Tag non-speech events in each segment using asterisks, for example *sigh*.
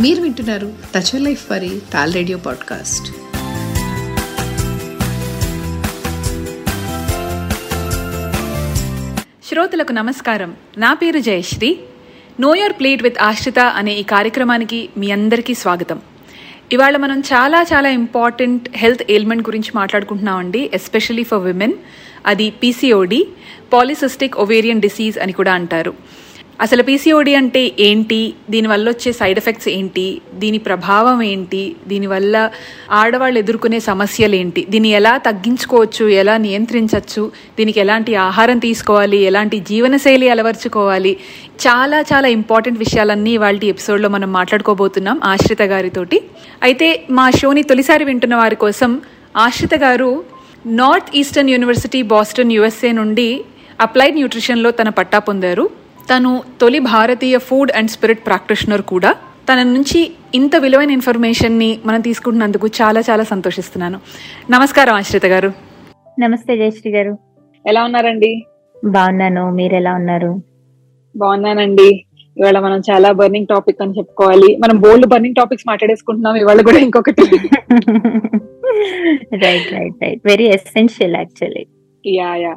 మీరు వింటున్నారు touch life వారి టాల్ రేడియో పాడ్కాస్ట్ శ్రోతలకు నమస్కారం. నా పేరు Jayashri. Know your plate with Ashrita అనే ఈ కార్యక్రమానికి మీ అందరికీ స్వాగతం. ఇవాళ మనం చాలా చాలా ఇంపార్టెంట్ హెల్త్ ఎయిల్మెంట్ గురించి మాట్లాడుకుంటున్నామండి ఎస్పెషలీ ఫర్ విమెన్ అది పీసీఓడి పాలిసిస్టిక్ ఒవేరియన్ డిసీజ్ అని కూడా అంటారు. అసలు పీసీఓడి అంటే ఏంటి? దీనివల్ల వచ్చే సైడ్ ఎఫెక్ట్స్ ఏంటి? దీని ప్రభావం ఏంటి? దీనివల్ల ఆడవాళ్ళు ఎదుర్కొనే సమస్యలు ఏంటి? దీన్ని ఎలా తగ్గించుకోవచ్చు? ఎలా నియంత్రించవచ్చు దీనికి ఎలాంటి ఆహారం తీసుకోవాలి? ఎలాంటి జీవనశైలి అలవర్చుకోవాలి? చాలా చాలా ఇంపార్టెంట్ విషయాలన్నీ వాళ్ళ ఎపిసోడ్లో మనం మాట్లాడుకోబోతున్నాం ఆశ్రిత గారితోటి. అయితే మా షోని తొలిసారి వింటున్న వారి కోసం ఆశ్రిత గారు North Eastern University Boston USA నుండి అప్లైడ్ న్యూట్రిషన్లో తన పట్టా పొందారు. తను తొలి భారతీయ ఫుడ్ అండ్ స్పిరిట్ ప్రాక్టీషనర్ కూడా. తన నుంచి ఇంత విలువైన ఇన్ఫర్మేషన్ని మనం తీసుకుంటున్నందుకు చాలా చాలా సంతోషిస్తున్నాను. నమస్కారం ఆశ్రిత గారు. నమస్తే జయశ్రీ గారు. ఎలా ఉన్నారండి? బాగున్నాను. మీరు ఎలా ఉన్నారు? బాగున్నానండి. ఇవాళ మనం చాలా బర్నింగ్ టాపిక్ అని చెప్పుకోవాలి. మనం బోల్డ్ బర్నింగ్ టాపిక్స్ మాట్లాడేసుకుంటున్నాం. ఇవాళ కూడా ఇంకొకటి. Right right right very essential actually yeah yeah.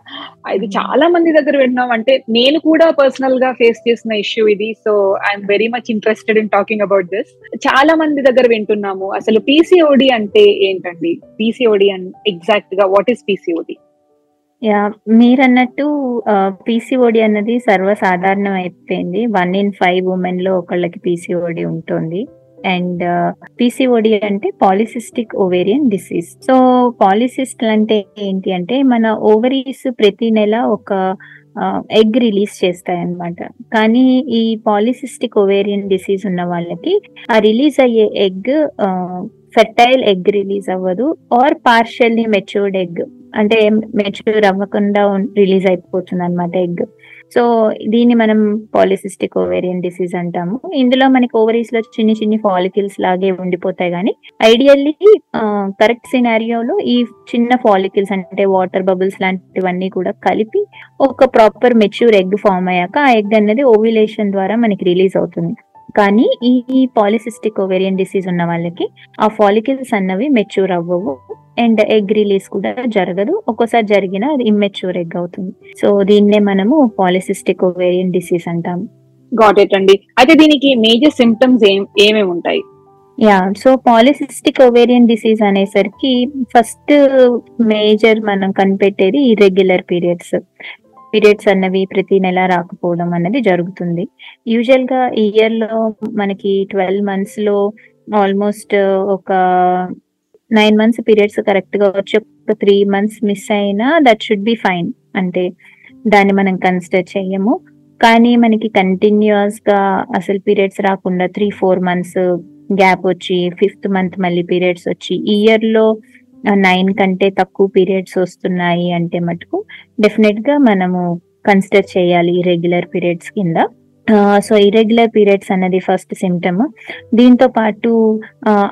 ఇది చాలా మంది దగ్గర వింటున్నాం అంటే నేను కూడా పర్సనల్గా ఫేస్ చేసిన ఇష్యూ ఇది. So I'm very much interested in talking about this చాలా మంది దగ్గర వింటున్నాము. అసలు పీసీఓడి అంటే ఏంటండి? పీసీఓడి అండ్ ఎగ్జాక్ట్గా వాట్ ఈస్ పీసీఓడి యా మీరన్నట్టు పీసీఓడి అన్నది సర్వసాధారణం అయిపోయింది వన్ ఇన్ ఫైవ్ ఉమెన్లో ఒకళ్ళకి పీసీఓడి ఉంటుంది. అండ్ పీసీఓడి అంటే polycystic ovarian disease so polycyst అంటే ఏంటి అంటే మన ఓవరీస్ ప్రతి నెల ఒక ఎగ్ రిలీజ్ చేస్తాయన్నమాట. కానీ ఈ పాలిసిస్టిక్ ఓవేరియన్ డిసీజ్ ఉన్న వాళ్ళకి ఆ రిలీజ్ అయ్యే ఎగ్ ఫెర్టైల్ ఎగ్ రిలీజ్ అవ్వదు ఆర్ పార్షియల్లీ మెచ్యూర్డ్ ఎగ్ అంటే మెచ్యూర్ అవ్వకుండా రిలీజ్ అయిపోతుంది అనమాట ఎగ్ సో దీన్ని మనం పాలిసిస్టిక్ ఓవేరియన్ డిసీజ్ అంటాము. ఇందులో మనకి ఓవరీస్లో చిన్ని చిన్ని ఫాలికిల్స్ లాగే ఉండిపోతాయి కానీ ఐడియల్లీ కరెక్ట్ సినారియోలో ఈ చిన్న ఫాలికిల్స్ అంటే వాటర్ బబుల్స్ లాంటివన్నీ కూడా కలిపి ఒక ప్రాపర్ మెచ్యూర్ ఎగ్ ఫామ్ అయ్యాక ఆ ఎగ్ అనేది ఓవిలేషన్ ద్వారా మనకి రిలీజ్ అవుతుంది. కానీ ఈ పాలిసిస్టిక్ ఓవేరియన్ డిసీజ్ ఉన్న వాళ్ళకి ఆ ఫాలికిల్స్ అన్నవి మెచ్యూర్ అవ్వవు. అండ్ ఎగ్ రిలీజ్ కూడా జరగదు. ఒక్కోసారి జరిగిన అది ఇమ్మెచ్యూర్ ఎగ్ అవుతుంది. సో దీన్నే మనము పాలిసిస్టిక్ ఓవేరియన్ డిసీజ్ అంటాం. గాట్ ఇట్ అండి. అయితే దీనికి మేజర్ సిమ్టమ్స్ ఏం ఏమేమి ఉంటాయి? Yeah so polycystic ovarian disease అనేసరికి ఫస్ట్ మేజర్ మనం కనిపెట్టేది ఇర్రెగ్యులర్ పీరియడ్స్ పీరియడ్స్ అన్నవి ప్రతి నెల రాకపోవడం అన్నది జరుగుతుంది. యూజువల్గా ఇయర్లో మనకి ట్వెల్వ్ మంత్స్లో ఆల్మోస్ట్ ఒక నైన్ మంత్స్ పీరియడ్స్ కరెక్ట్గా వచ్చి ఒక త్రీ మంత్స్ మిస్ అయినా దట్ షుడ్ బి ఫైన్ అంటే దాన్ని మనం కన్సిడర్ చేయము. కానీ మనకి కంటిన్యూస్గా అసలు పీరియడ్స్ రాకుండా త్రీ ఫోర్ మంత్స్ గ్యాప్ వచ్చి ఫిఫ్త్ మంత్ మళ్ళీ పీరియడ్స్ వచ్చి ఇయర్లో నైన్ కంటే తక్కువ పీరియడ్స్ వస్తున్నాయి అంటే మటుకు డెఫినెట్గా మనము కన్సిడర్ చేయాలి రెగ్యులర్ పీరియడ్స్ కింద. సో ఇరెగ్యులర్ పీరియడ్స్ అన్నది ఫస్ట్ సిమ్టమ్ దీంతో పాటు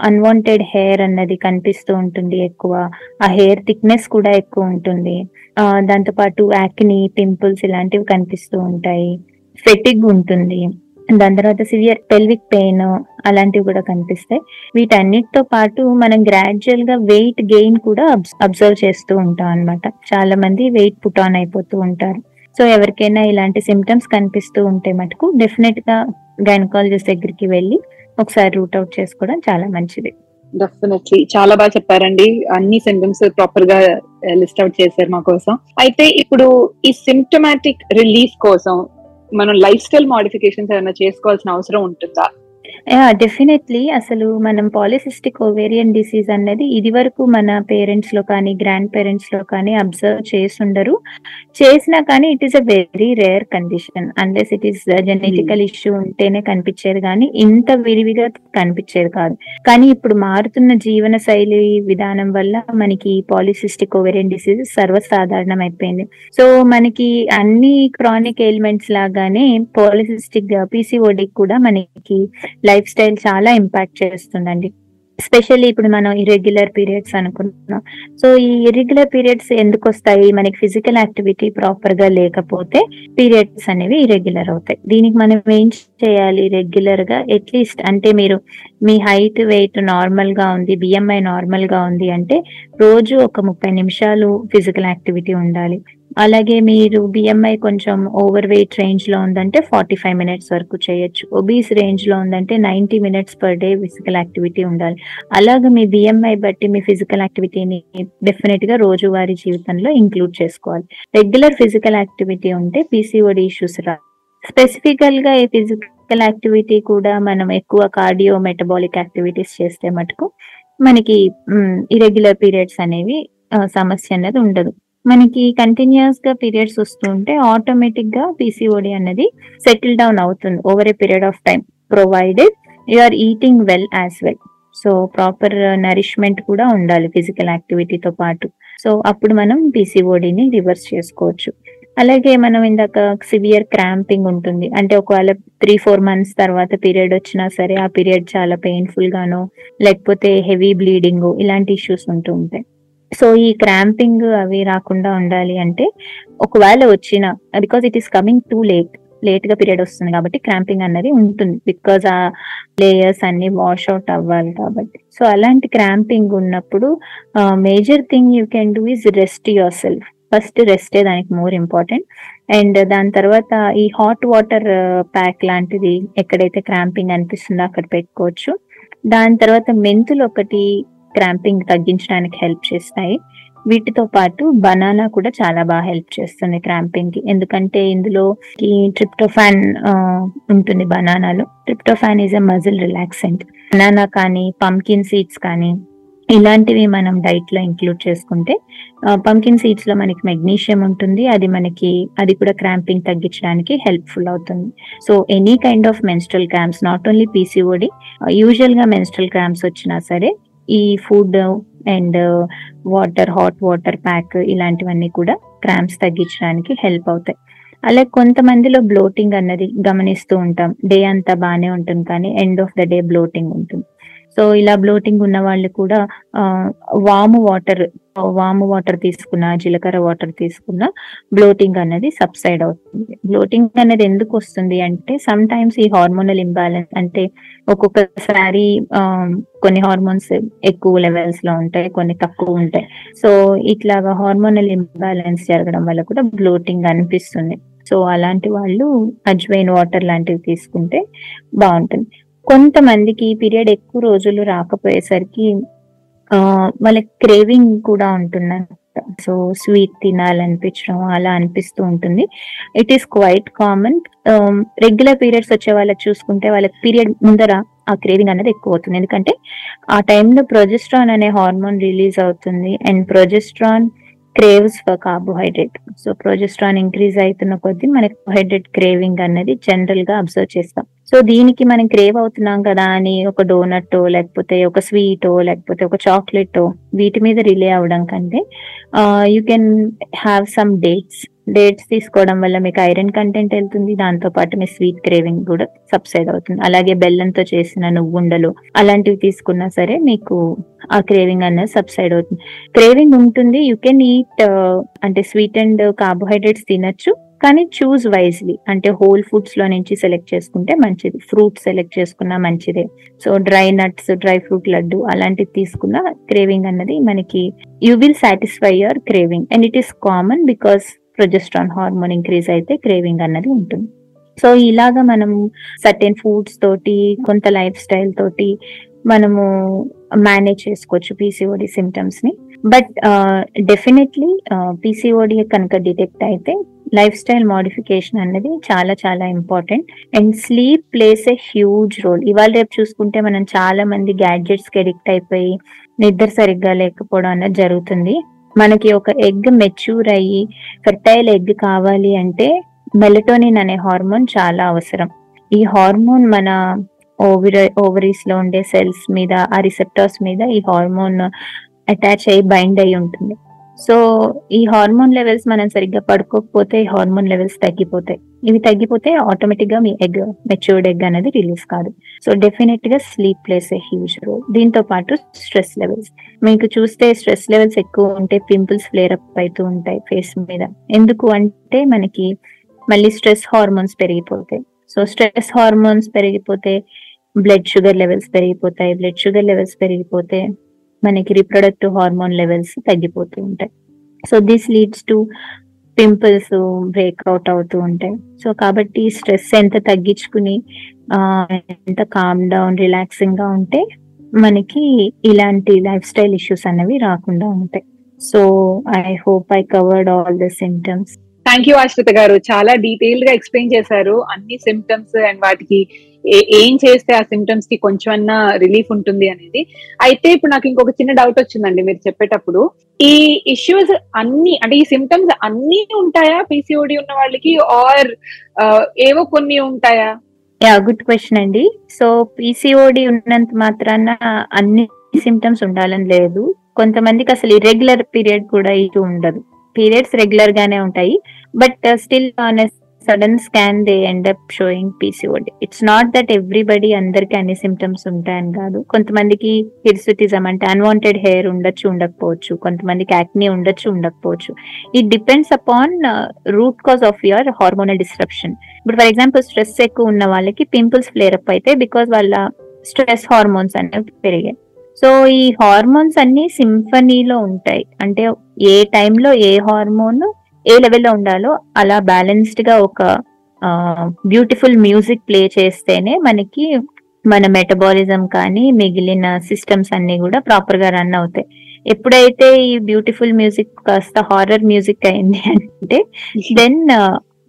అన్వాంటెడ్ హెయిర్ అన్నది కనిపిస్తూ ఉంటుంది ఎక్కువ. ఆ హెయిర్ థిక్నెస్ కూడా ఎక్కువ ఉంటుంది. దాంతో పాటు యాక్ని పింపుల్స్ ఇలాంటివి కనిపిస్తూ ఉంటాయి. ఫెటిగ్ ఉంటుంది. దాని తర్వాత సివియర్ పెల్విక్ పెయిన్ అలాంటివి కూడా కనిపిస్తాయి. వీటన్నిటితో పాటు మనం గ్రాడ్యువల్గా వెయిట్ గెయిన్ కూడా అబ్జర్వ్ చేస్తూ ఉంటాం అనమాట చాలా మంది వెయిట్ పుట్ ఆన్ అయిపోతూ ఉంటారు. సో ఎవరికైనా ఇలాంటి సిమ్టమ్స్ కనిపిస్తూ ఉంటే మటుకు డెఫినెట్గా గైనకాలజిస్ట్ దగ్గరికి వెళ్ళి ఒకసారి రూట్ అవుట్ చేసుకోవడం చాలా మంచిది. డెఫినెట్లీ చాలా బాగా చెప్పారండి. అన్ని సిమ్టమ్స్ ప్రాపర్గా eh, లిస్ట్ అవుట్ చేశారు మా కోసం. అయితే ఇప్పుడు ఈ సిమ్టమాటిక్ రిలీఫ్ కోసం మనం లైఫ్ స్టైల్ మోడిఫికేషన్స్ ఏమైనా చేసుకోవాల్సిన అవసరం ఉంటుందా? డెఫినెట్లీ అసలు మనం పాలిసిస్టిక్ ఓవేరియన్ డిసీజ్ అన్నది ఇది వరకు మన పేరెంట్స్లో కానీ గ్రాండ్ పేరెంట్స్లో కానీ అబ్జర్వ్ చేస్తుండరు. చేసినా కానీ it is a very rare condition unless it is genetical issue ఉంటేనే కనిపించేది కానీ ఇంత విరివిగా కనిపించేది కాదు. కానీ ఇప్పుడు మారుతున్న జీవన శైలి విధానం వల్ల మనకి పాలిసిస్టిక్ ఓవేరియన్ డిసీజ్ సర్వసాధారణం అయిపోయింది సో మనకి అన్ని క్రానిక్ ఎలిమెంట్స్ లాగానే పాలిసిస్టిక్ పీసీఓడి కూడా మనకి లైఫ్ స్టైల్ చాలా ఇంపాక్ట్ చేస్తుందండి. స్పెషల్లీ ఇప్పుడు మనం ఇర్రెగ్యులర్ పీరియడ్స్ అనుకుంటున్నాం సో ఈ ఇర్రెగ్యులర్ పీరియడ్స్ ఎందుకు వస్తాయి? మనకి ఫిజికల్ యాక్టివిటీ ప్రాపర్గా లేకపోతే పీరియడ్స్ అనేవి ఇర్రెగ్యులర్ అవుతాయి. దీనికి మనం ఏం చేయాలి? రెగ్యులర్గా అట్లీస్ట్ అంటే మీరు మీ హైట్ వెయిట్ నార్మల్గా ఉంది బిఎంఐ నార్మల్గా ఉంది అంటే రోజు ఒక ముప్పై నిమిషాలు ఫిజికల్ యాక్టివిటీ ఉండాలి. అలాగే మీరు బిఎంఐ కొంచెం ఓవర్ వెయిట్ రేంజ్లో ఉందంటే ఫార్టీ ఫైవ్ మినిట్స్ వరకు చేయొచ్చు. ఒబీస్ రేంజ్లో ఉందంటే ninety minutes per day physical activity ఉండాలి. అలాగే మీ బిఎంఐ బట్టి మీ ఫిజికల్ యాక్టివిటీని డెఫినెట్గా రోజువారీ జీవితంలో ఇంక్లూడ్ చేసుకోవాలి. రెగ్యులర్ ఫిజికల్ యాక్టివిటీ ఉంటే పీసీఓడి ఇష్యూస్ రా. స్పెసిఫికల్గా ఈ ఫిజికల్ యాక్టివిటీ కూడా మనం ఎక్కువ కార్డియో మెటబాలిక్ యాక్టివిటీస్ చేస్తే మటుకు మనకి ఇరెగ్యులర్ పీరియడ్స్ అనేవి సమస్య అనేది ఉండదు. మనకి కంటిన్యూస్గా పీరియడ్స్ వస్తుంటే ఆటోమేటిక్గా పీసీఓడి అనేది సెటిల్ డౌన్ అవుతుంది over a period of time provided you are eating well as well so proper nourishment కూడా ఉండాలి ఫిజికల్ యాక్టివిటీతో పాటు. సో అప్పుడు మనం పీసీఓడిని రివర్స్ చేసుకోవచ్చు. అలాగే మనం ఇందాక సివియర్ క్రాంపింగ్ ఉంటుంది. అంటే ఒకవేళ త్రీ ఫోర్ మంత్స్ తర్వాత పీరియడ్ వచ్చినా సరే ఆ పీరియడ్ చాలా పెయిన్ఫుల్ గానో లేకపోతే హెవీ బ్లీడింగ్ ఇలాంటి ఇష్యూస్ ఉంటూ ఉంటాయి. సో ఈ క్రాంపింగ్ అవి రాకుండా ఉండాలి అంటే ఒకవేళ వచ్చిన because it is coming too late లేట్గా పీరియడ్ వస్తుంది కాబట్టి క్రాంపింగ్ అన్నది ఉంటుంది. బికాజ్ ఆ లేయర్స్ అన్ని వాష్ అవుట్ అవ్వాలి కాబట్టి. సో అలాంటి క్రాంపింగ్ ఉన్నప్పుడు major thing you can do is rest yourself first రెస్టే దానికి మోర్ ఇంపార్టెంట్ అండ్ దాని తర్వాత ఈ హాట్ వాటర్ ప్యాక్ లాంటిది ఎక్కడైతే క్రాంపింగ్ అనిపిస్తుందో అక్కడ పెట్టుకోవచ్చు. దాని తర్వాత మెంతులు ఒకటి క్రాంపింగ్ తగ్గించడానికి హెల్ప్ చేస్తాయి. వీటితో పాటు బనానా కూడా చాలా బాగా హెల్ప్ చేస్తుంది క్రాంపింగ్కి ఎందుకంటే ఇందులో ఈ ట్రిప్టోఫాన్ ఉంటుంది బనానాలో. Tryptophan is a muscle relaxant banana కానీ పంకిన్ సీడ్స్ కానీ ఇలాంటివి మనం డైట్లో ఇంక్లూడ్ చేసుకుంటే పంకిన్ సీడ్స్లో మనకి మెగ్నీషియం ఉంటుంది. అది మనకి అది కూడా క్రాంపింగ్ తగ్గించడానికి హెల్ప్ఫుల్ అవుతుంది. So any kind of menstrual cramps not only PCOD యూజువల్గా మెన్స్ట్రల్ క్రాంప్స్ వచ్చినా సరే ఈ food and water hot water pack ఇలాంటివన్నీ కూడా క్రామ్స్ తగ్గించడానికి హెల్ప్ అవుతాయి. అలాగే కొంతమందిలో బ్లోటింగ్ అన్నది గమనిస్తూ ఉంటాం. డే అంతా బాగానే ఉంటుంది కానీ end of the day bloating ఉంటుంది. సో ఇలా బ్లోటింగ్ ఉన్న వాళ్ళు కూడా వాము వాటర్ వాము వాటర్ తీసుకున్న జీలకర్ర వాటర్ తీసుకున్న బ్లోటింగ్ అనేది సబ్సైడ్ అవుతుంది. బ్లోటింగ్ అనేది ఎందుకు వస్తుంది అంటే సమ్ టైమ్స్ ఈ హార్మోనల్ ఇంబ్యాలెన్స్ అంటే ఒక్కొక్కసారి కొన్ని హార్మోన్స్ ఎక్కువ లెవెల్స్లో ఉంటాయి కొన్ని తక్కువ ఉంటాయి. సో ఇట్లాగా హార్మోనల్ ఇంబ్యాలెన్స్ జరగడం వల్ల కూడా బ్లోటింగ్ అనిపిస్తుంది. సో అలాంటి వాళ్ళు అజ్వైన్ వాటర్ లాంటివి తీసుకుంటే బాగుంటుంది. కొంతమందికి పీరియడ్ ఎక్కువ రోజులు రాకపోయేసరికి ఆ వాళ్ళకి క్రేవింగ్ కూడా ఉంటుంది సో స్వీట్ తినాలనిపించడం అలా అనిపిస్తూ ఉంటుంది. It is quite common regular periods వచ్చే వాళ్ళకి చూసుకుంటే వాళ్ళకి పీరియడ్ ముందర ఆ క్రేవింగ్ అనేది ఎక్కువ అవుతుంది. ఎందుకంటే ఆ టైంలో ప్రొజెస్ట్రాన్ అనే హార్మోన్ రిలీజ్ అవుతుంది and progesterone craves for carbohydrate. So progesterone increase అవుతున్న కొద్దీ మనకి కార్బోహైడ్రేట్ క్రేవింగ్ అనేది జనరల్గా అబ్జర్వ్ చేస్తాం. సో దీనికి మనం క్రేవ్ అవుతున్నాం కదా అని ఒక డోనట్ లేకపోతే ఒక స్వీటో లేకపోతే ఒక చాక్లెట్ వీటి మీద రిలే అవ్వడం కంటే you can have some dates dates తీసుకోవడం వల్ల మీకు ఐరన్ కంటెంట్ వెళ్తుంది. దాంతో పాటు మీ స్వీట్ క్రేవింగ్ కూడా సబ్సైడ్ అవుతుంది. అలాగే బెల్లంతో చేసిన నువ్వుండలు అలాంటివి తీసుకున్నా సరే మీకు ఆ క్రేవింగ్ అనేది సబ్సైడ్ అవుతుంది. క్రేవింగ్ ఉంటుంది. యూ కెన్ ఈట్ అంటే స్వీట్ అండ్ కార్బోహైడ్రేట్స్ తినొచ్చు. కానీ చూస్ వైజ్లీ. అంటే హోల్ ఫుడ్స్లో నుంచి సెలెక్ట్ చేసుకుంటే మంచిది. ఫ్రూట్ సెలెక్ట్ చేసుకున్నా మంచిదే. So dry nuts dry fruit laddu అలాంటివి తీసుకున్న క్రేవింగ్ అన్నది మనకి you will satisfy your craving. And it is common because progesterone hormone increase అయితే క్రేవింగ్ అన్నది ఉంటుంది. సో ఇలాగా మనం సర్టెన్ ఫుడ్స్ తోటి కొంత లైఫ్ స్టైల్ తోటి మనము మేనేజ్ చేసుకోవచ్చు పీసీఓడి సిమ్టమ్స్ని బట్ డెఫినెట్లీ పీసీఓడి కనుక డిటెక్ట్ అయితే లైఫ్ స్టైల్ మోడిఫికేషన్ అనేది చాలా చాలా important and sleep plays a huge role ఇవాళ రేపు చూసుకుంటే మనం చాలా మంది గ్యాడ్జెట్స్కి అడిక్ట్ అయిపోయి నిద్ర సరిగ్గా లేకపోవడం అనేది జరుగుతుంది. మనకి ఒక ఎగ్ మెచ్యూర్ అయ్యి ఫెర్టైల్ ఎగ్ కావాలి అంటే మెలటోనిన్ అనే హార్మోన్ చాలా అవసరం. ఈ హార్మోన్ మన ఓవరి ఓవరీస్లో ఉండే సెల్స్ మీద ఆ రిసెప్టర్స్ మీద ఈ హార్మోన్ అటాచ్ అయ్యి బైండ్ అయి ఉంటుంది. సో ఈ హార్మోన్ లెవెల్స్ మనం సరిగ్గా పడుకోకపోతే హార్మోన్ లెవెల్స్ తగ్గిపోతాయి. ఇవి తగ్గిపోతే ఆటోమేటిక్గా మీ ఎగ్ మెచ్యూర్డ్ ఎగ్ అనేది రిలీజ్ కాదు. సో డెఫినెట్గా sleep plays a huge role దీంతో పాటు స్ట్రెస్ లెవెల్స్ మీకు చూస్తే స్ట్రెస్ లెవెల్స్ ఎక్కువ ఉంటే పింపుల్స్ ఫ్లేరప్ అవుతూ ఉంటాయి ఫేస్ మీద. ఎందుకు అంటే మనకి మళ్ళీ స్ట్రెస్ హార్మోన్స్ పెరిగిపోతాయి. సో స్ట్రెస్ హార్మోన్స్ పెరిగిపోతే బ్లడ్ షుగర్ లెవెల్స్ పెరిగిపోతాయి. బ్లడ్ షుగర్ లెవెల్స్ పెరిగిపోతే మనకి రిప్రొడక్టివ్ హార్మోన్ లెవెల్స్ తగ్గిపోతూ ఉంటాయి. So this leads to pimples breakout అవుతూ ఉంటాయి. సో కాబట్టి స్ట్రెస్ ఎంత తగ్గించుకుని ఎంత కామ్ డౌన్ రిలాక్సింగ్గా ఉంటే మనకి ఇలాంటి లైఫ్ స్టైల్ ఇష్యూస్ అనేవి రాకుండా ఉంటాయి. So I hope I covered all the symptoms thank you Ashritha గారు. చాలా డీటెయిల్గా ఎక్స్ప్లెయిన్ చేశారు. అన్ని సిమ్టమ్స్ అండ్ వాటికి ఏం చేస్తే ఆ సిమ్టమ్స్కి కొంచెం అన్నా రిలీఫ్ ఉంటుంది అనేది. అయితే ఇప్పుడు నాకు ఇంకొక చిన్న డౌట్ వచ్చిందండి మీరు చెప్పేటప్పుడు. ఈ ఇష్యూస్ అన్ని అంటే ఈ సిమ్టమ్స్ అన్ని ఉంటాయా పిసిఓడి ఉన్న వాళ్ళకి ఆర్ ఏవో కొన్ని ఉంటాయా? యా గుడ్ క్వశ్చన్ అండి. సో పీసీఓడి ఉన్నంత మాత్రాన అన్ని సిమ్టమ్స్ ఉండాలని లేదు. కొంతమందికి అసలు ఇర్రెగ్యులర్ పీరియడ్ కూడా ఇటు ఉండదు. పీరియడ్స్ రెగ్యులర్ గానే ఉంటాయి. But still on sudden scan they end up showing PCOD. It's not that everybody అందరికి అన్ని సిమ్టమ్స్ ఉంటాయని కాదు. కొంతమందికి హిర్సుటిజం అంటే అన్వాంటెడ్ హెయిర్ ఉండొచ్చు ఉండకపోవచ్చు. కొంతమందికి యాక్నీ ఉండొచ్చు ఉండకపోవచ్చు. It depends upon root cause of your hormonal disruption ఇప్పుడు ఫర్ ఎగ్జాంపుల్ స్ట్రెస్ ఎక్కువ ఉన్న వాళ్ళకి పింపుల్స్ ఫ్లేర్ అప్ అయితే బికాస్ వాళ్ళ స్ట్రెస్ హార్మోన్స్ అనేవి పెరిగాయి. సో ఈ హార్మోన్స్ అన్ని సింఫనీలో ఉంటాయి. అంటే ఏ టైంలో ఏ హార్మోన్ ఏ లెవెల్లో ఉండాలో అలా బ్యాలెన్స్డ్గా ఒక బ్యూటిఫుల్ మ్యూజిక్ ప్లే చేస్తేనే మనకి మన మెటబాలిజం కానీ మిగిలిన సిస్టమ్స్ అన్ని కూడా ప్రాపర్గా రన్ అవుతాయి. ఎప్పుడైతే ఈ బ్యూటిఫుల్ మ్యూజిక్ కాస్త హారర్ మ్యూజిక్ అయింది *laughs* అంటే దెన్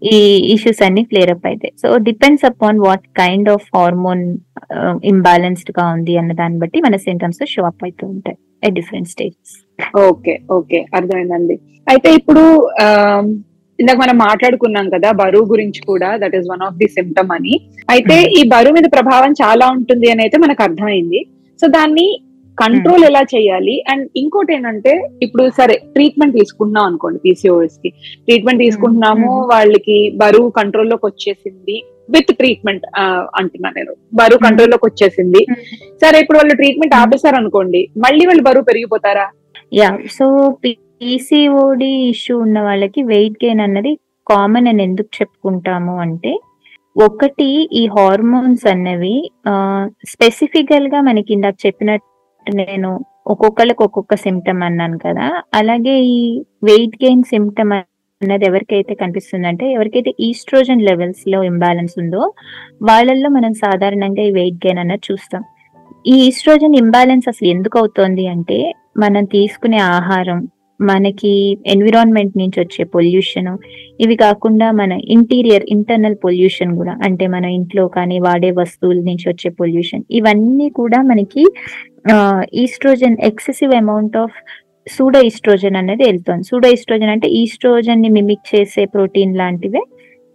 ఈ ఇష్యూస్ అన్ని క్లియర్ అప్ అవుతాయి so depends upon what kind of hormone ఇంబ్యాలెన్స్డ్గా ఉంది అన్న దాన్ని బట్టి మన సింటమ్స్ షో అప్ అవుతూ ఉంటాయి. At different stages okay okay అర్థమైందండి. అయితే ఇప్పుడు ఇందాక మనం మాట్లాడుకున్నాం కదా బరువు గురించి కూడా that is one of the symptom అని. అయితే ఈ బరువు మీద ప్రభావం చాలా ఉంటుంది అని అయితే మనకు అర్థమైంది. సో దాన్ని కంట్రోల్ ఎలా చేయాలి? అండ్ ఇంకోటి ఏంటంటే ఇప్పుడు సరే ట్రీట్మెంట్ తీసుకుంటున్నాం అనుకోండి పీసీఓఎస్కి. ట్రీట్మెంట్ తీసుకుంటున్నాము Hmm. వాళ్ళకి బరువు కంట్రోల్లోకి వచ్చేసింది. విత్ ట్రీట్మెంట్ అంటున్నా నేను బరువు Hmm. కంట్రోల్లోకి వచ్చేసింది సరే ఇప్పుడు వాళ్ళు ట్రీట్మెంట్. ఆపేశారు అనుకోండి మళ్ళీ వాళ్ళు బరువు పెరిగిపోతారా యా సో పీసీఓడి ఇష్యూ ఉన్న వాళ్ళకి వెయిట్ గెయిన్ అన్నది కామన్ అని ఎందుకు చెప్పుకుంటాము అంటే ఒకటి ఈ హార్మోన్స్ అన్నవి స్పెసిఫికల్గా మనకి ఇందాక చెప్పినట్టు నేను ఒక్కొక్కరికి ఒక్కొక్క సిమ్టమ్ అన్నాను కదా అలాగే ఈ వెయిట్ గెయిన్ సిమ్టమ్ అన్నది ఎవరికైతే కనిపిస్తుందంటే ఎవరికైతే ఈస్ట్రోజన్ లెవెల్స్లో ఇంబ్యాలెన్స్ ఉందో వాళ్ళల్లో మనం సాధారణంగా ఈ వెయిట్ గెయిన్ అన్నది చూస్తాం. ఈ ఈస్ట్రోజన్ ఇంబ్యాలెన్స్ అసలు ఎందుకు అవుతోంది అంటే మనం తీసుకునే ఆహారం మనకి ఎన్విరాన్మెంట్ నుంచి వచ్చే పొల్యూషన్ ఇవి కాకుండా మన ఇంటీరియర్ ఇంటర్నల్ పొల్యూషన్ కూడా అంటే మన ఇంట్లో కానీ వాడే వస్తువుల నుంచి వచ్చే పొల్యూషన్ ఇవన్నీ కూడా మనకి estrogen excessive amount of pseudo estrogen అనేది వెళ్తుంది. సూడో ఈస్ట్రోజన్ అంటే ఈస్ట్రోజన్ని మిమిక్ చేసే ప్రోటీన్ లాంటివే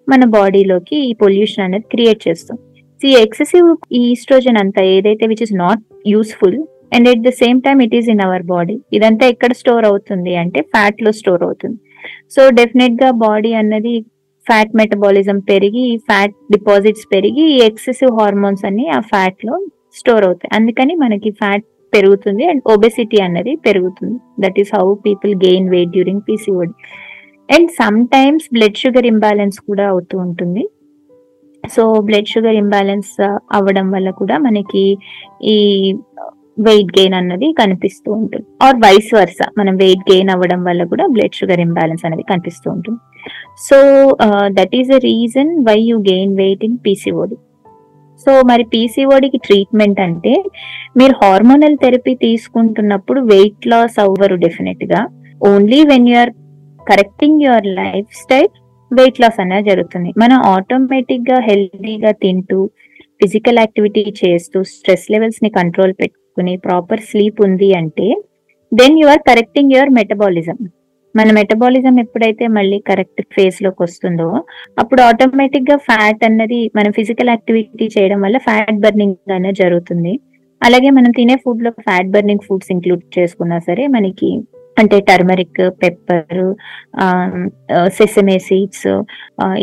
మన బాడీలోకి ఈ పొల్యూషన్ అనేది క్రియేట్ చేస్తాం సి ఎక్సెసివ్ ఈస్ట్రోజన్ అంతా ఏదైతే which is not useful and at the same time it is in our body ఇదంతా ఎక్కడ స్టోర్ అవుతుంది అంటే ఫ్యాట్లో స్టోర్ అవుతుంది. సో డెఫినెట్గా బాడీ అన్నది ఫ్యాట్ మెటబాలిజం పెరిగి ఫ్యాట్ డిపాజిట్స్ పెరిగి ఈ ఎక్సెసివ్ హార్మోన్స్ అన్ని ఆ ఫ్యాట్లో స్టోర్ అవుతాయి. అందుకని మనకి ఫ్యాట్ పెరుగుతుంది అండ్ ఒబెసిటీ అన్నది పెరుగుతుంది. That is how people gain weight during PCOD and sometimes blood sugar imbalance కూడా అవుతూ ఉంటుంది. సో బ్లడ్ షుగర్ ఇంబ్యాలెన్స్ అవ్వడం వల్ల కూడా మనకి ఈ uh, వెయిట్ గెయిన్ అన్నది కనిపిస్తూ ఉంటుంది. ఆర్ వైస్ వర్స మనం వెయిట్ గెయిన్ అవ్వడం వల్ల కూడా బ్లడ్ షుగర్ ఇంబ్యాలెన్స్ అనేది కనిపిస్తూ ఉంటుంది. So that is the reason why you gain weight in PCOD so మరి పీసీఓడికి ట్రీట్మెంట్ అంటే మీరు హార్మోనల్ థెరపీ తీసుకుంటున్నప్పుడు వెయిట్ లాస్ అవ్వరు డెఫినెట్గా. Only when you're correcting your lifestyle weight loss అనేది జరుగుతుంది. మనం ఆటోమేటిక్గా హెల్దీగా తింటూ ఫిజికల్ యాక్టివిటీ చేస్తూ స్ట్రెస్ లెవెల్స్ని కంట్రోల్ పెట్టుకుని ప్రాపర్ స్లీప్ ఉంది అంటే then you are correcting your metabolism మన మెటబాలిజం ఎప్పుడైతే మళ్ళీ కరెక్ట్ ఫేజ్లోకి వస్తుందో అప్పుడు ఆటోమేటిక్గా ఫ్యాట్ అన్నది మనం ఫిజికల్ యాక్టివిటీ చేయడం వల్ల ఫ్యాట్ బర్నింగ్ అనేది జరుగుతుంది. అలాగే మనం తినే ఫుడ్లో ఫ్యాట్ బర్నింగ్ ఫుడ్స్ ఇంక్లూడ్ చేసుకున్నా సరే మనకి అంటే టర్మరిక్ పెప్పర్ సెసమే సీడ్స్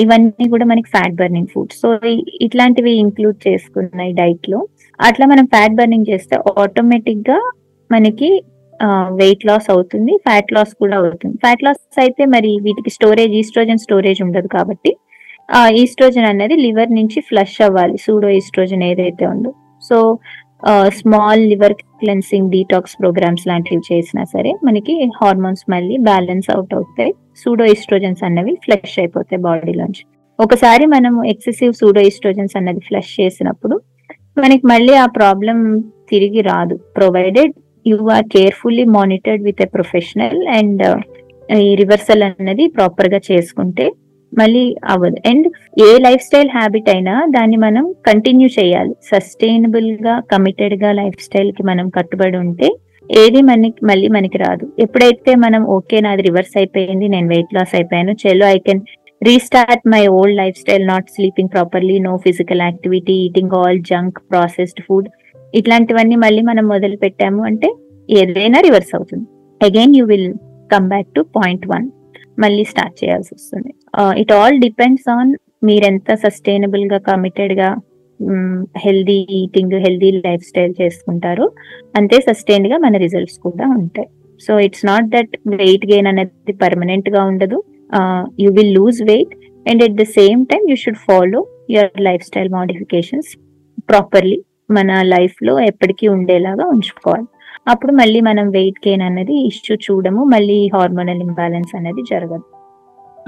ఇవన్నీ కూడా మనకి ఫ్యాట్ బర్నింగ్ ఫుడ్ సో ఇట్లాంటివి ఇంక్లూడ్ చేసుకున్నాయి డైట్లో. అట్లా మనం ఫ్యాట్ బర్నింగ్ చేస్తే ఆటోమేటిక్గా మనకి వెయిట్ లాస్ అవుతుంది ఫ్యాట్ లాస్ కూడా అవుతుంది. ఫ్యాట్ లాస్ అయితే మరి వీటికి స్టోరేజ్ ఈస్ట్రోజన్ స్టోరేజ్ ఉండదు కాబట్టి ఆ ఈస్ట్రోజన్ అనేది లివర్ నుంచి ఫ్లష్ అవ్వాలి సూడో ఈస్ట్రోజన్ ఏదైతే ఉందో. So small liver cleansing detox programmes లాంటివి చేసినా సరే మనకి హార్మోన్స్ మళ్ళీ బ్యాలెన్స్ అవుట్ అవుతాయి సూడో ఈస్ట్రోజన్స్ అన్నవి ఫ్లష్ అయిపోతాయి బాడీలోంచి ఒకసారి మనం ఎక్సెసివ్ సూడో ఈస్ట్రోజన్స్ అన్నది ఫ్లష్ చేసినప్పుడు మనకి మళ్ళీ ఆ ప్రాబ్లం తిరిగి రాదు provided you are carefully monitored with a professional and ఈ రివర్సల్ అన్నది ప్రాపర్గా చేసుకుంటే మళ్ళీ అవ్వదు. And A life style habit అయినా దాన్ని మనం కంటిన్యూ చేయాలి. సస్టైనబుల్గా కమిటెడ్గా లైఫ్ స్టైల్కి మనం కట్టుబడి ఉంటే ఏది మనకి మళ్ళీ మనకి రాదు. ఎప్పుడైతే మనం ఓకే నాది రివర్స్ అయిపోయింది నేను వెయిట్ లాస్ అయిపోయాను చెలో I can restart my old lifestyle not sleeping properly no physical activity eating all junk processed food ఇట్లాంటివన్నీ మళ్ళీ మనం మొదలు పెట్టాము అంటే ఏదైనా రివర్స్ అవుతుంది. Again you will come back to point one మళ్ళీ స్టార్ట్ చేయాల్సి వస్తుంది. ఇట్ ఆల్ డిపెండ్స్ ఆన్ మీరెంత సస్టైనబుల్గా కమిటెడ్గా healthy eating healthy life style చేసుకుంటారు అంతే సస్టైన్గా మన రిజల్ట్స్ కూడా ఉంటాయి. So it's not that weight gain అనేది పర్మనెంట్గా ఉండదు. You will lose weight and at the same time you should follow your lifestyle modifications properly మన లైఫ్లో ఎప్పటికీ ఉండేలాగా ఉంచుకోవాలి. అప్పుడు మళ్ళీ మనం వెయిట్ గెయిన్ అనేది ఇష్యూ చూడము మళ్ళీ హార్మోనల్ ఇంబ్యాలెన్స్ అనేది జరగదు.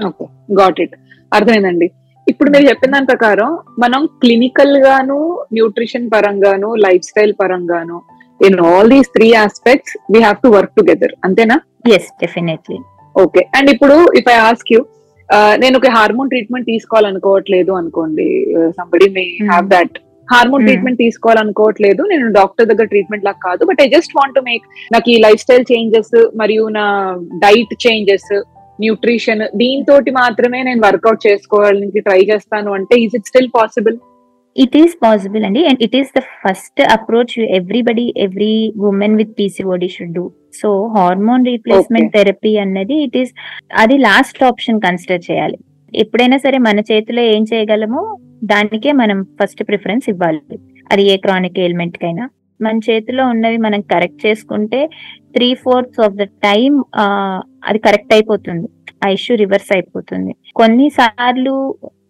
ఓకే గాట్ ఇట్ అర్థమైందండి. ఇప్పుడు మీరు చెప్పిన దాని ప్రకారం మనం క్లినికల్ గాను న్యూట్రిషన్ పరంగాను life style పరంగాను in all these three aspects we have to work together అంతేనా? ఎస్ డెఫినెట్లీ ఓకే అండ్ ఇప్పుడు ఇఫ్ ఐ ఆస్క్ యూ నేను ఒక హార్మోన్ ట్రీట్మెంట్ తీసుకోవాలనుకోవట్లేదు అనుకోండి somebody may have that hormone Hmm. Treatment తీసుకోవాలనుకోవట్లేదు. నేను doctor దగ్గర treatment లాగా కాదు. But I just want to make నాకు ఈ లైఫ్ స్టైల్ చేంజెస్ మరియు నా డైట్ చేంజెస్ న్యూట్రిషన్ దీంతో మాత్రమే నేను వర్కౌట్ చేసుకోవడానికి ట్రై చేస్తాను. అంటే is it still possible it is possible అండి and it is the first approach everybody every women with PCOD should do so hormone replacement therapy అన్నది ఇట్ ఈస్ అది last option consider చేయాలి. ఎప్పుడైనా సరే మన చేతిలో ఏం చేయగలమో దానికే మనం ఫస్ట్ ప్రిఫరెన్స్ ఇవ్వాలి. అది ఏ క్రానిక్ ఎయిల్మెంట్ కైనా. మన చేతిలో ఉన్నవి మనం కరెక్ట్ చేసుకుంటే three fourths of the time అది కరెక్ట్ అయిపోతుంది. ఆ ఇష్యూ రివర్స్ అయిపోతుంది. కొన్నిసార్లు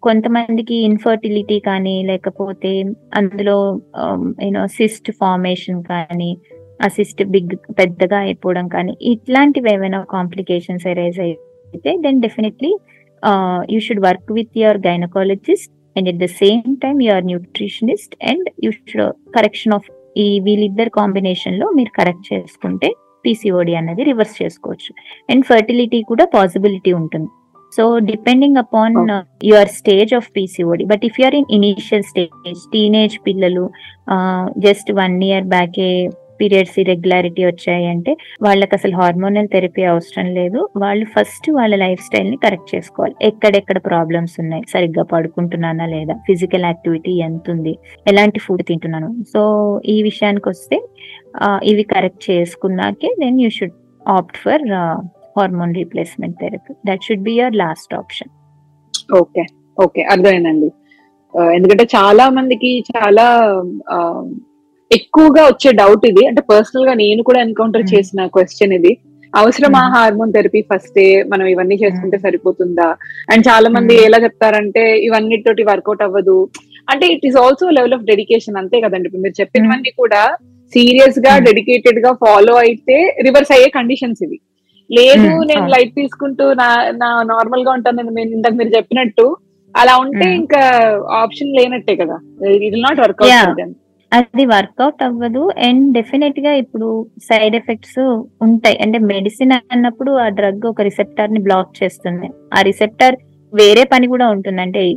కొంతమందికి ఇన్ఫర్టిలిటీ కానీ లేకపోతే అందులో యూనో సిస్ట్ ఫార్మేషన్ కానీ ఆ సిస్ట్ బిగ్ పెద్దగా అయిపోవడం కానీ ఇట్లాంటివి ఏమైనా కాంప్లికేషన్స్ ఎరైజ్ అయితే then definitely you should work with your gynaecologist and at the same time your nutritionist and you should correction of ఈ వీళ్ళిద్దరు కాంబినేషన్లో మీరు కరెక్ట్ చేసుకుంటే పీసీఓడి అనేది రివర్స్ చేసుకోవచ్చు అండ్ ఫర్టిలిటీ కూడా పాసిబిలిటీ ఉంటుంది so depending upon. Your stage of PCOD but if you're in initial stage teenage పిల్లలు జస్ట్ వన్ ఇయర్ బ్యాకే పీరియడ్స్ ఇరెగ్యులారిటీ వచ్చాయి అంటే వాళ్ళకి అసలు హార్మోనల్ థెరపీ అవసరం లేదు. వాళ్ళు ఫస్ట్ వాళ్ళ లైఫ్ స్టైల్ని కరెక్ట్ చేసుకోవాలి. ఎక్కడెక్కడ ప్రాబ్లమ్స్ ఉన్నాయి? సరిగ్గా పడుకుంటున్నానా లేదా? ఫిజికల్ యాక్టివిటీ ఎంత ఉంది ఎలాంటి ఫుడ్ తింటున్నాను? సో ఈ విషయానికి వస్తే ఇవి correct చేసుకున్నాకే then you should opt for hormone replacement therapy that should be your last option okay. Okay. అర్థమైందండి. ఎందుకంటే చాలా మందికి చాలా ఎక్కువగా వచ్చే డౌట్ ఇది అంటే పర్సనల్గా నేను కూడా ఎన్కౌంటర్ Hmm. చేసిన క్వశ్చన్ ఇది అవసరమా Hmm. హార్మోన్ థెరపీ ఫస్టే మనం ఇవన్నీ చేసుకుంటే సరిపోతుందా అండ్ చాలా మంది Hmm. ఎలా చెప్తారంటే ఇవన్నిటితోటి వర్కౌట్ అవ్వదు అంటే it is also level of dedication అంతే కదండి ఇప్పుడు మీరు చెప్పినవన్నీ కూడా సీరియస్గా Hmm. డెడికేటెడ్గా ఫాలో అయితే రివర్స్ అయ్యే కండిషన్స్ ఇవి లేదు Hmm. నేను. లైట్ తీసుకుంటూ నా నా నార్మల్గా ఉంటాను నేను మీరు- ఇందాక మీరు చెప్పినట్టు అలా ఉంటే Hmm. ఇంకా ఆప్షన్ లేనట్టే కదా it not work Yeah. Out అది వర్కౌట్ అవ్వదు. అండ్ డెఫినెట్గా ఇప్పుడు సైడ్ ఎఫెక్ట్స్ ఉంటాయి. అంటే మెడిసిన్ అన్నప్పుడు ఆ డ్రగ్ ఒక రిసెప్టార్ని బ్లాక్ చేస్తుంది. ఆ రిసెప్టార్ వేరే పని కూడా ఉంటుంది. అంటే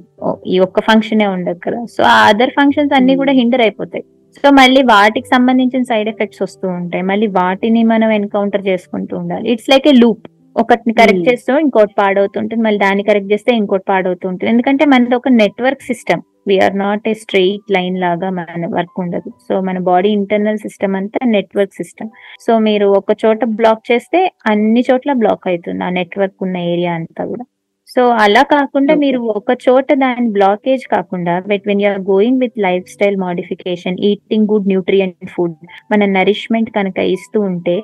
ఈ- ఒక్క ఫంక్షనే ఉండదు కదా. సో ఆ అదర్ ఫంక్షన్స్ అన్ని Hmm. కూడా హిండర్ అయిపోతాయి. సో మళ్ళీ వాటికి సంబంధించిన సైడ్ ఎఫెక్ట్స్ వస్తూ ఉంటాయి. మళ్ళీ వాటిని మనం ఎన్కౌంటర్ చేసుకుంటూ ఉండాలి. ఇట్స్ లైక్ ఏ లూప్ ఒకటిని కరెక్ట్. చేస్తూ ఇంకోటి పాడవుతుంటుంది. మళ్ళీ దాన్ని కరెక్ట్ చేస్తే ఇంకోటి పాడవుతుంటుంది. ఎందుకంటే మనది ఒక network system we're not a straight line లాగా మన వర్క్ ఉండదు. సో మన బాడీ ఇంటర్నల్ సిస్టమ్ అంతా నెట్వర్క్ సిస్టమ్ సో మీరు ఒక చోట బ్లాక్ చేస్తే అన్ని చోట్ల బ్లాక్ అవుతుంది ఆ నెట్వర్క్ ఉన్న ఏరియా అంతా కూడా. సో అలా కాకుండా. మీరు ఒక చోట దాని బ్లాకేజ్ కాకుండా but when you're going with lifestyle modification eating good nutrient food మన నరిష్మెంట్ కనుక ఇస్తూ ఉంటే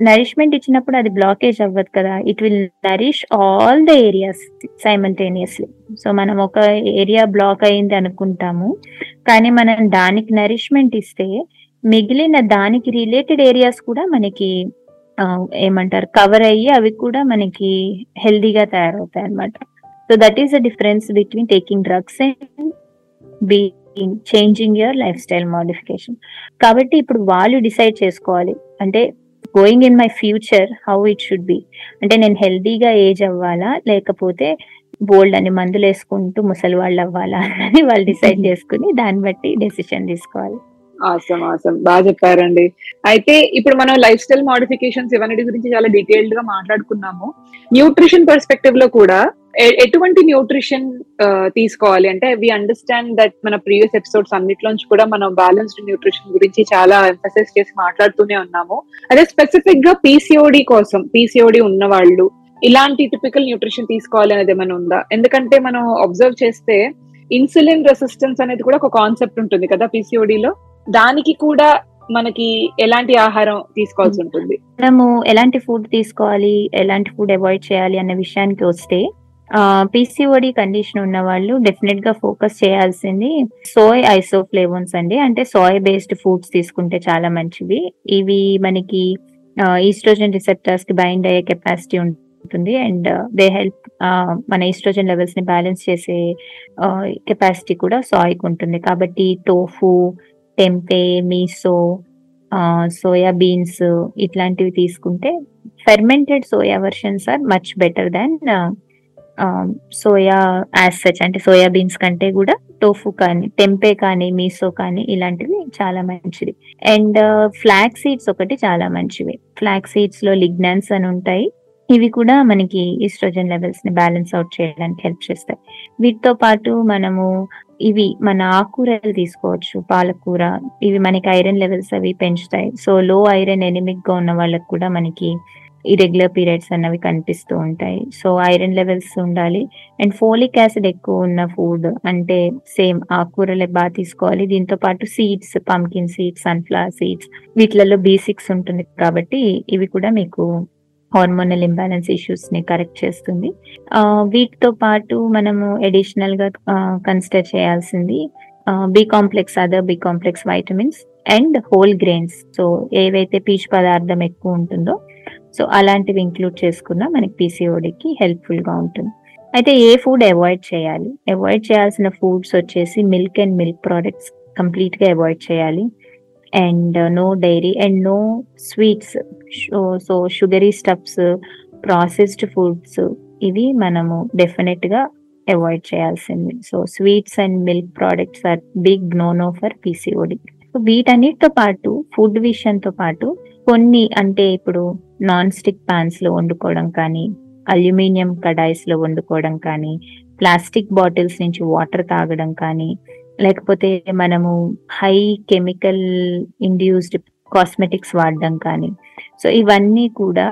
నరిష్మెంట్ ఇచ్చినప్పుడు అది బ్లాకేజ్ అవ్వదు కదా. It will nourish all the areas simultaneously so మనం ఒక ఏరియా బ్లాక్ అయింది అనుకుంటాము. కానీ మనం దానికి నరిష్మెంట్ ఇస్తే మిగిలిన దానికి రిలేటెడ్ ఏరియాస్ కూడా మనకి ఏమంటారు కవర్ అయ్యి అవి కూడా మనకి హెల్దీగా తయారవుతాయి అన్నమాట. So that is the difference between taking drugs and being changing your lifestyle modification కాబట్టి ఇప్పుడు వాళ్ళు డిసైడ్ చేసుకోవాలి. అంటే going in my future how it should be అంటే నేను హెల్దీగా ఏజ్ అవ్వాలా? లేకపోతే బోల్డ్ అని మందులు వేసుకుంటూ ముసలి వాళ్ళు అవ్వాలా? అని వాళ్ళు డిసైడ్ *laughs* చేసుకుని దాన్ని బట్టి డెసిషన్ తీసుకోవాలి. ఆసమ్ ఆసమ్ బాగా చెప్పారండి. అయితే ఇప్పుడు మనం లైఫ్ స్టైల్ మోడిఫికేషన్స్ ఇవన్నీ గురించి చాలా డీటెయిల్డ్గా మాట్లాడుకున్నాము. న్యూట్రిషన్ పర్స్పెక్టివ్లో కూడా ఎటువంటి న్యూట్రిషన్ తీసుకోవాలి? అంటే వి అండర్స్టాండ్ దట్ మన ప్రీవియస్ ఎపిసోడ్స్ అన్నిట్లోంచి కూడా మనం బ్యాలెన్స్డ్ న్యూట్రిషన్ గురించి చాలా ఎంఫసైజ్ చేసి మాట్లాడుతూనే ఉన్నాము. అదే స్పెసిఫిక్గా పీసీఓడి కోసం పీసీఓడి ఉన్న వాళ్ళు ఇలాంటి టిపికల్ న్యూట్రిషన్ తీసుకోవాలి అనేది ఏమైనా ఉందా? ఎందుకంటే మనం అబ్జర్వ్ చేస్తే ఇన్సులిన్ రెసిస్టెన్స్ అనేది కూడా ఒక కాన్సెప్ట్ ఉంటుంది కదా PCOD లో? దానికి కూడా మనకి ఎలాంటి ఆహారం తీసుకోవాల్సి ఉంటుంది? మనము ఎలాంటి ఫుడ్ తీసుకోవాలి ఎలాంటి ఫుడ్ అవాయిడ్ చేయాలి అన్న విషయానికి వస్తే పీసీఓడి కండిషన్ ఉన్న వాళ్ళు డెఫినెట్గా ఫోకస్ చేయాల్సింది సోయ్ ఐసోఫ్లేవోన్స్ అండి. అంటే సోయ్ బేస్డ్ ఫుడ్స్ తీసుకుంటే చాలా మంచివి ఇవి మనకి ఈస్ట్రోజన్ రిసెప్టర్స్కి బైండ్ అయ్యే కెపాసిటీ ఉంటుంది అండ్ దే హెల్ప్ మన ఈస్ట్రోజన్ లెవెల్స్ని బ్యాలెన్స్ చేసే కెపాసిటీ కూడా సాయికి ఉంటుంది. కాబట్టి tofu tempeh miso soya beans ఇట్లాంటివి తీసుకుంటే fermented soya versions are much better than Um, soya as such అంటే సోయా బీన్స్ కంటే కూడా టోఫు కానీ టెంపే కానీ మీసో కానీ ఇలాంటివి చాలా మంచిది అండ్ ఫ్లాక్ సీడ్స్ ఒకటి చాలా మంచివి. ఫ్లాక్ సీడ్స్లో లిగ్నాన్స్ అని ఉంటాయి. ఇవి కూడా మనకి ఈస్ట్రోజన్ లెవెల్స్ని బ్యాలెన్స్ అవుట్ చేయడానికి హెల్ప్ చేస్తాయి. వీటితో పాటు మనము ఇవి మన ఆకుకూరలు తీసుకోవచ్చు పాలకూర. ఇవి మనకి ఐరన్ లెవెల్స్ అవి పెంచుతాయి. సో లో ఐరన్ ఎనిమిక్గా ఉన్న వాళ్ళకి కూడా మనకి ఇరెగ్యులర్ పీరియడ్స్ అన్నవి కనిపిస్తూ ఉంటాయి. సో ఐరన్ లెవెల్స్ ఉండాలి. అండ్ ఫోలిక్ యాసిడ్ ఎక్కువ ఉన్న ఫుడ్ అంటే సేమ్ ఆకుకూరలే బాగా తీసుకోవాలి. దీంతో పాటు seeds pumpkin seeds sunflower seeds వీటిలలో B six ఉంటుంది కాబట్టి ఇవి కూడా మీకు హార్మోనల్ ఇంబ్యాలెన్స్ ఇష్యూస్ని కరెక్ట్ చేస్తుంది. వీటితో పాటు మనము అడిషనల్గా కన్సిడర్ చేయాల్సింది B complex other B complex vitamins and whole grains so ఏవైతే పీచు పదార్థం ఎక్కువ ఉంటుందో సో అలాంటివి ఇంక్లూడ్ చేసుకున్నా మనకి పీసీఓడికి హెల్ప్ఫుల్గా ఉంటుంది. అయితే ఏ ఫుడ్ అవాయిడ్ చేయాలి? అవాయిడ్ చేయాల్సిన ఫుడ్స్ వచ్చేసి మిల్క్ అండ్ మిల్క్ ప్రోడక్ట్స్ కంప్లీట్గా అవాయిడ్ చేయాలి. And no dairy and no sweets so sugary stuffs processed foods ఇవి మనము డెఫినెట్గా అవాయిడ్ చేయాల్సింది. So sweets and milk products are big no no for PCOD వీటన్నిటితో పాటు ఫుడ్ విషయంతో పాటు కొన్ని అంటే ఇప్పుడు నాన్ స్టిక్ పాన్స్లో వండుకోవడం కానీ అల్యూమినియం కడాయిస్లో వండుకోవడం కానీ ప్లాస్టిక్ బాటిల్స్ నుంచి వాటర్ తాగడం కానీ లేకపోతే మనము హై కెమికల్ ఇండ్యూస్డ్ కాస్మెటిక్స్ వాడడం కానీ. సో ఇవన్నీ కూడా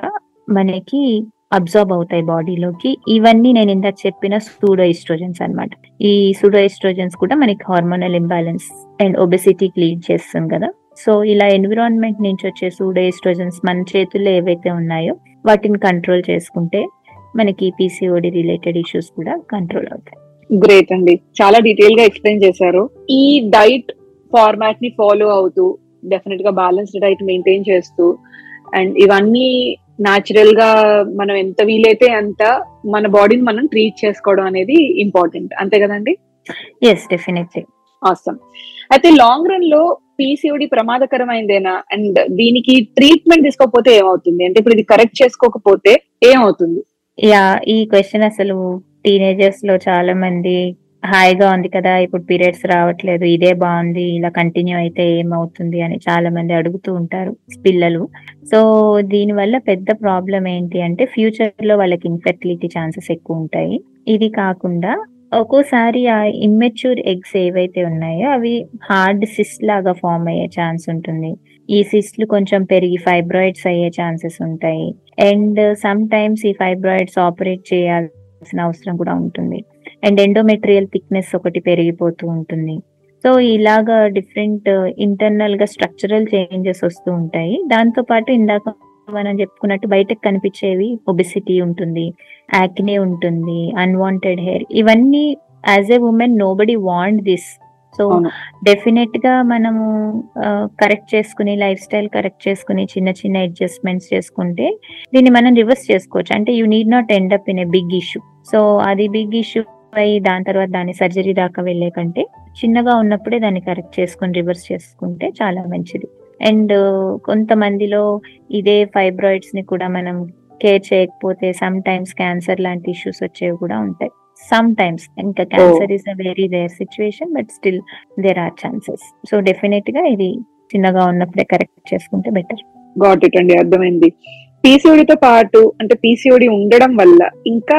మనకి అబ్జర్బ్ అవుతాయి బాడీలోకి ఇవన్నీ నేను ఇందాక చెప్పిన సూడో ఈస్ట్రోజన్స్ అన్నమాట. ఈ సూడో ఈస్ట్రోజన్స్ కూడా మనకి హార్మోనల్ ఇంబ్యాలెన్స్ అండ్ ఒబెసిటీకి లీడ్ చేస్తుంది కదా. సో ఇలా ఎన్విరాన్మెంట్ నుంచి వచ్చే సూడో ఇస్ట్రోజన్స్ మన చేతుల్లో ఏవైతే ఉన్నాయో వాటిని కంట్రోల్ చేసుకుంటే మనకి పీసీఓడి రిలేటెడ్ ఇష్యూస్ కూడా కంట్రోల్ అవుతాయి. గ్రేట్ అండి. చాలా డీటెయిల్గా ఎక్స్ప్లెయిన్ చేశారు. ఈ డైట్ ఫార్మాట్ని ఫాలో అవుతూ డెఫినెట్గా బ్యాలెన్స్డ్ డైట్ మెయింటైన్ చేస్తూ అండ్ ఇవన్నీ నాచురల్గా మనం ఎంత వీలైతే అంత మన బాడీని మనం ట్రీట్ చేసుకోవడం అనేది ఇంపార్టెంట్ అంతే కదండి? ఎస్ డెఫినెట్లీ ఆసమ్ అయితే లాంగ్ రన్లో పీసీఓడి ప్రమాదకరమైందేనా? అండ్ దీనికి ట్రీట్మెంట్ తీసుకోకపోతే ఏమవుతుంది? అంటే ఇప్పుడు ఇది కరెక్ట్ చేసుకోకపోతే ఏమవుతుంది? యా ఈ క్వశ్చన్ అసలు టీనేజర్స్లో చాలా మంది హాయిగా ఉంది కదా ఇప్పుడు పీరియడ్స్ రావట్లేదు ఇదే బాగుంది ఇలా కంటిన్యూ అయితే ఏమవుతుంది అని చాలా మంది అడుగుతూ ఉంటారు పిల్లలు. సో దీని వల్ల పెద్ద ప్రాబ్లం ఏంటి అంటే ఫ్యూచర్లో వాళ్ళకి ఇన్ఫెర్టిలిటీ ఛాన్సెస్ ఎక్కువ ఉంటాయి. ఇది కాకుండా ఒక్కోసారి ఆ ఇమ్మెచ్యూర్ ఎగ్స్ ఏవైతే ఉన్నాయో అవి హార్డ్ సిస్ట్ లాగా ఫామ్ అయ్యే ఛాన్స్ ఉంటుంది. ఈ సిస్ట్లు కొంచెం పెరిగి ఫైబ్రాయిడ్స్ అయ్యే ఛాన్సెస్ ఉంటాయి. అండ్ సమ్ టైమ్స్ ఈ ఫైబ్రాయిడ్స్ ఆపరేట్ చేయాల్సిన అవసరం కూడా ఉంటుంది. అండ్ ఎండోమెట్రియల్ థిక్నెస్ ఒకటి పెరిగిపోతూ ఉంటుంది. సో ఇలాగా డిఫరెంట్ ఇంటర్నల్గా స్ట్రక్చరల్ చేంజెస్ వస్తూ ఉంటాయి. దాంతో పాటు ఇందాక మనం చెప్పుకున్నట్టు బయటకు కనిపించేవి ఒబిసిటీ ఉంటుంది యాక్నే ఉంటుంది అన్వాంటెడ్ హెయిర్ ఇవన్నీ as a woman nobody want this so. డెఫినెట్గా మనము కరెక్ట్ చేసుకుని లైఫ్ స్టైల్ కరెక్ట్ చేసుకుని చిన్న చిన్న అడ్జస్ట్మెంట్స్ చేసుకుంటే దీన్ని మనం రివర్స్ చేసుకోవచ్చు. అంటే you need not end up in a big issue so అది బిగ్ ఇష్యూ అయి దాని తర్వాత దాని సర్జరీ దాకా వెళ్ళే కంటే చిన్నగా ఉన్నప్పుడే దాన్ని కరెక్ట్ చేసుకుని రివర్స్ చేసుకుంటే చాలా మంచిది. అండ్ కొంతమందిలో ఇదే ఫైబ్రాయిడ్స్ని కూడా మనం కేర్ చేయకపోతే సమ్ టైమ్స్ క్యాన్సర్ లాంటి ఇష్యూస్ వచ్చేవి కూడా ఉంటాయి. సమ్ టైమ్స్ ఇంకా cancer is a very rare situation but still there are chances so డెఫినెట్గా ఇది చిన్నగా ఉన్నప్పుడే కరెక్ట్ చేసుకుంటే బెటర్ గాట్ ఇట్ అండి అర్థమైంది. పీసీఓడితో పాటు అంటే పీసీఓడి ఉండడం వల్ల ఇంకా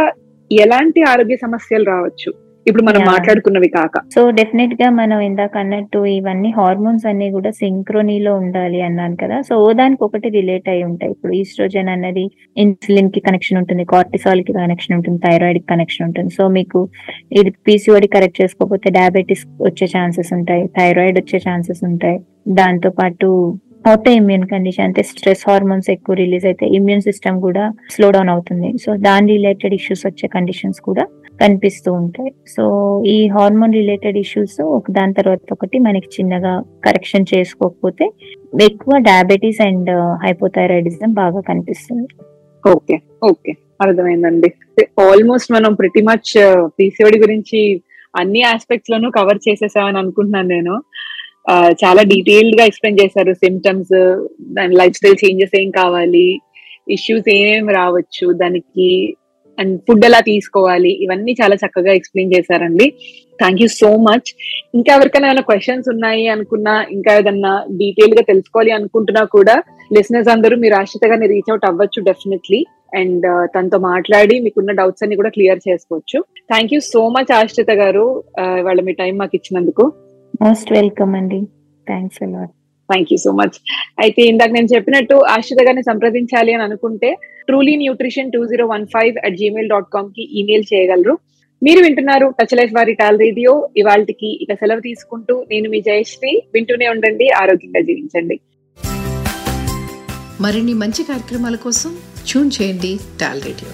ఎలాంటి ఆరోగ్య సమస్యలు రావచ్చు? ఇప్పుడు మనం. మాట్లాడుకున్నవి కాక. సో డెఫినెట్గా మనం ఇందాక అన్నట్టు ఇవన్నీ హార్మోన్స్ అన్ని కూడా సింక్రోనీలో ఉండాలి అన్నాను కదా. సో దానికి ఒకటి రిలేట్ అయి ఉంటాయి. ఇప్పుడు ఈస్ట్రోజన్ అన్నది ఇన్సులిన్కి కనెక్షన్ ఉంటుంది కార్టిసాల్కి కనెక్షన్ ఉంటుంది థైరాయిడ్కి కనెక్షన్ ఉంటుంది. సో మీకు ఇది పీసీఓడి కరెక్ట్ చేసుకోకపోతే డయాబెటీస్ వచ్చే ఛాన్సెస్ ఉంటాయి థైరాయిడ్ వచ్చే ఛాన్సెస్ ఉంటాయి. దాంతో పాటు ఆటో ఇమ్యూన్ కండిషన్ అంటే స్ట్రెస్ హార్మోన్స్ ఎక్కువ రిలీజ్ అయితే ఇమ్యూన్ సిస్టమ్ కూడా స్లో డౌన్ అవుతుంది. సో దాని రిలేటెడ్ ఇష్యూస్ వచ్చే కండిషన్స్ కూడా కనిపిస్తూ ఉంటాయి. సో ఈ హార్మోన్ రిలేటెడ్ ఇష్యూస్ ఒక దాని తర్వాత ఒకటి మనకి చిన్నగా కరెక్షన్ చేసుకోకపోతే ఎక్కువ డయాబెటీస్ అండ్ హైపోథైరాయిడిజం బాగా కనిపిస్తుంది. Okay okay. అర్థమైందండి. ఆల్మోస్ట్ మనం ప్రతి మచ్ పీసీఓడి గురించి అన్ని ఆస్పెక్ట్స్ లోనూ కవర్ చేసేసామని అనుకుంటున్నాను నేను. చాలా డీటెయిల్డ్గా ఎక్స్ప్లెయిన్ చేశారు సిమ్టమ్స్ దాని లైఫ్ స్టైల్ చేంజెస్ ఏం కావాలి ఇష్యూస్ ఏమేమి రావచ్చు దానికి అండ్ ఫుడ్ ఎలా తీసుకోవాలి? ఇవన్నీ చాలా చక్కగా ఎక్స్ప్లెయిన్ చేశారండి. థ్యాంక్ యూ సో మచ్ ఇంకా ఎవరికైనా ఏమైనా క్వశ్చన్స్ ఉన్నాయి అనుకున్నా ఇంకా ఏదన్నా డీటెయిల్గా తెలుసుకోవాలి అనుకుంటున్నా కూడా లిసనర్స్ అందరూ మీరు ఆశ్రిత గారిని రీచ్ అవుట్ అవ్వచ్చు డెఫినెట్లీ అండ్ uh, తనతో మాట్లాడి మీకున్న డౌట్స్ అన్ని కూడా క్లియర్ చేసుకోవచ్చు. థ్యాంక్ యూ సో మచ్ ఆశ్రిత గారు. Uh, వాళ్ళ మీ టైం మాకు ఇచ్చినందుకు. మోస్ట్ వెల్కమ్ అండి. Thanks a lot thank you so much అయితే ఇందాక నేను చెప్పినట్టు ఆశ్రిత గారిని సంప్రదించాలి అని అనుకుంటే truly nutrition two zero one five at Gmail dot కామ్కి email చేయగలరు. మీరు వింటున్నారు టచ్ లైఫ్ వారి టాల్ రేడియో ఇవాళకి ఇక సెలవు తీసుకుంటూ నేను మీ జయశ్రీ. వింటూనే ఉండండి ఆరోగ్యంగా జీవించండి. మరిన్ని మంచి కార్యక్రమాల కోసం ట్యూన్ చేయండి టాల్ రేడియో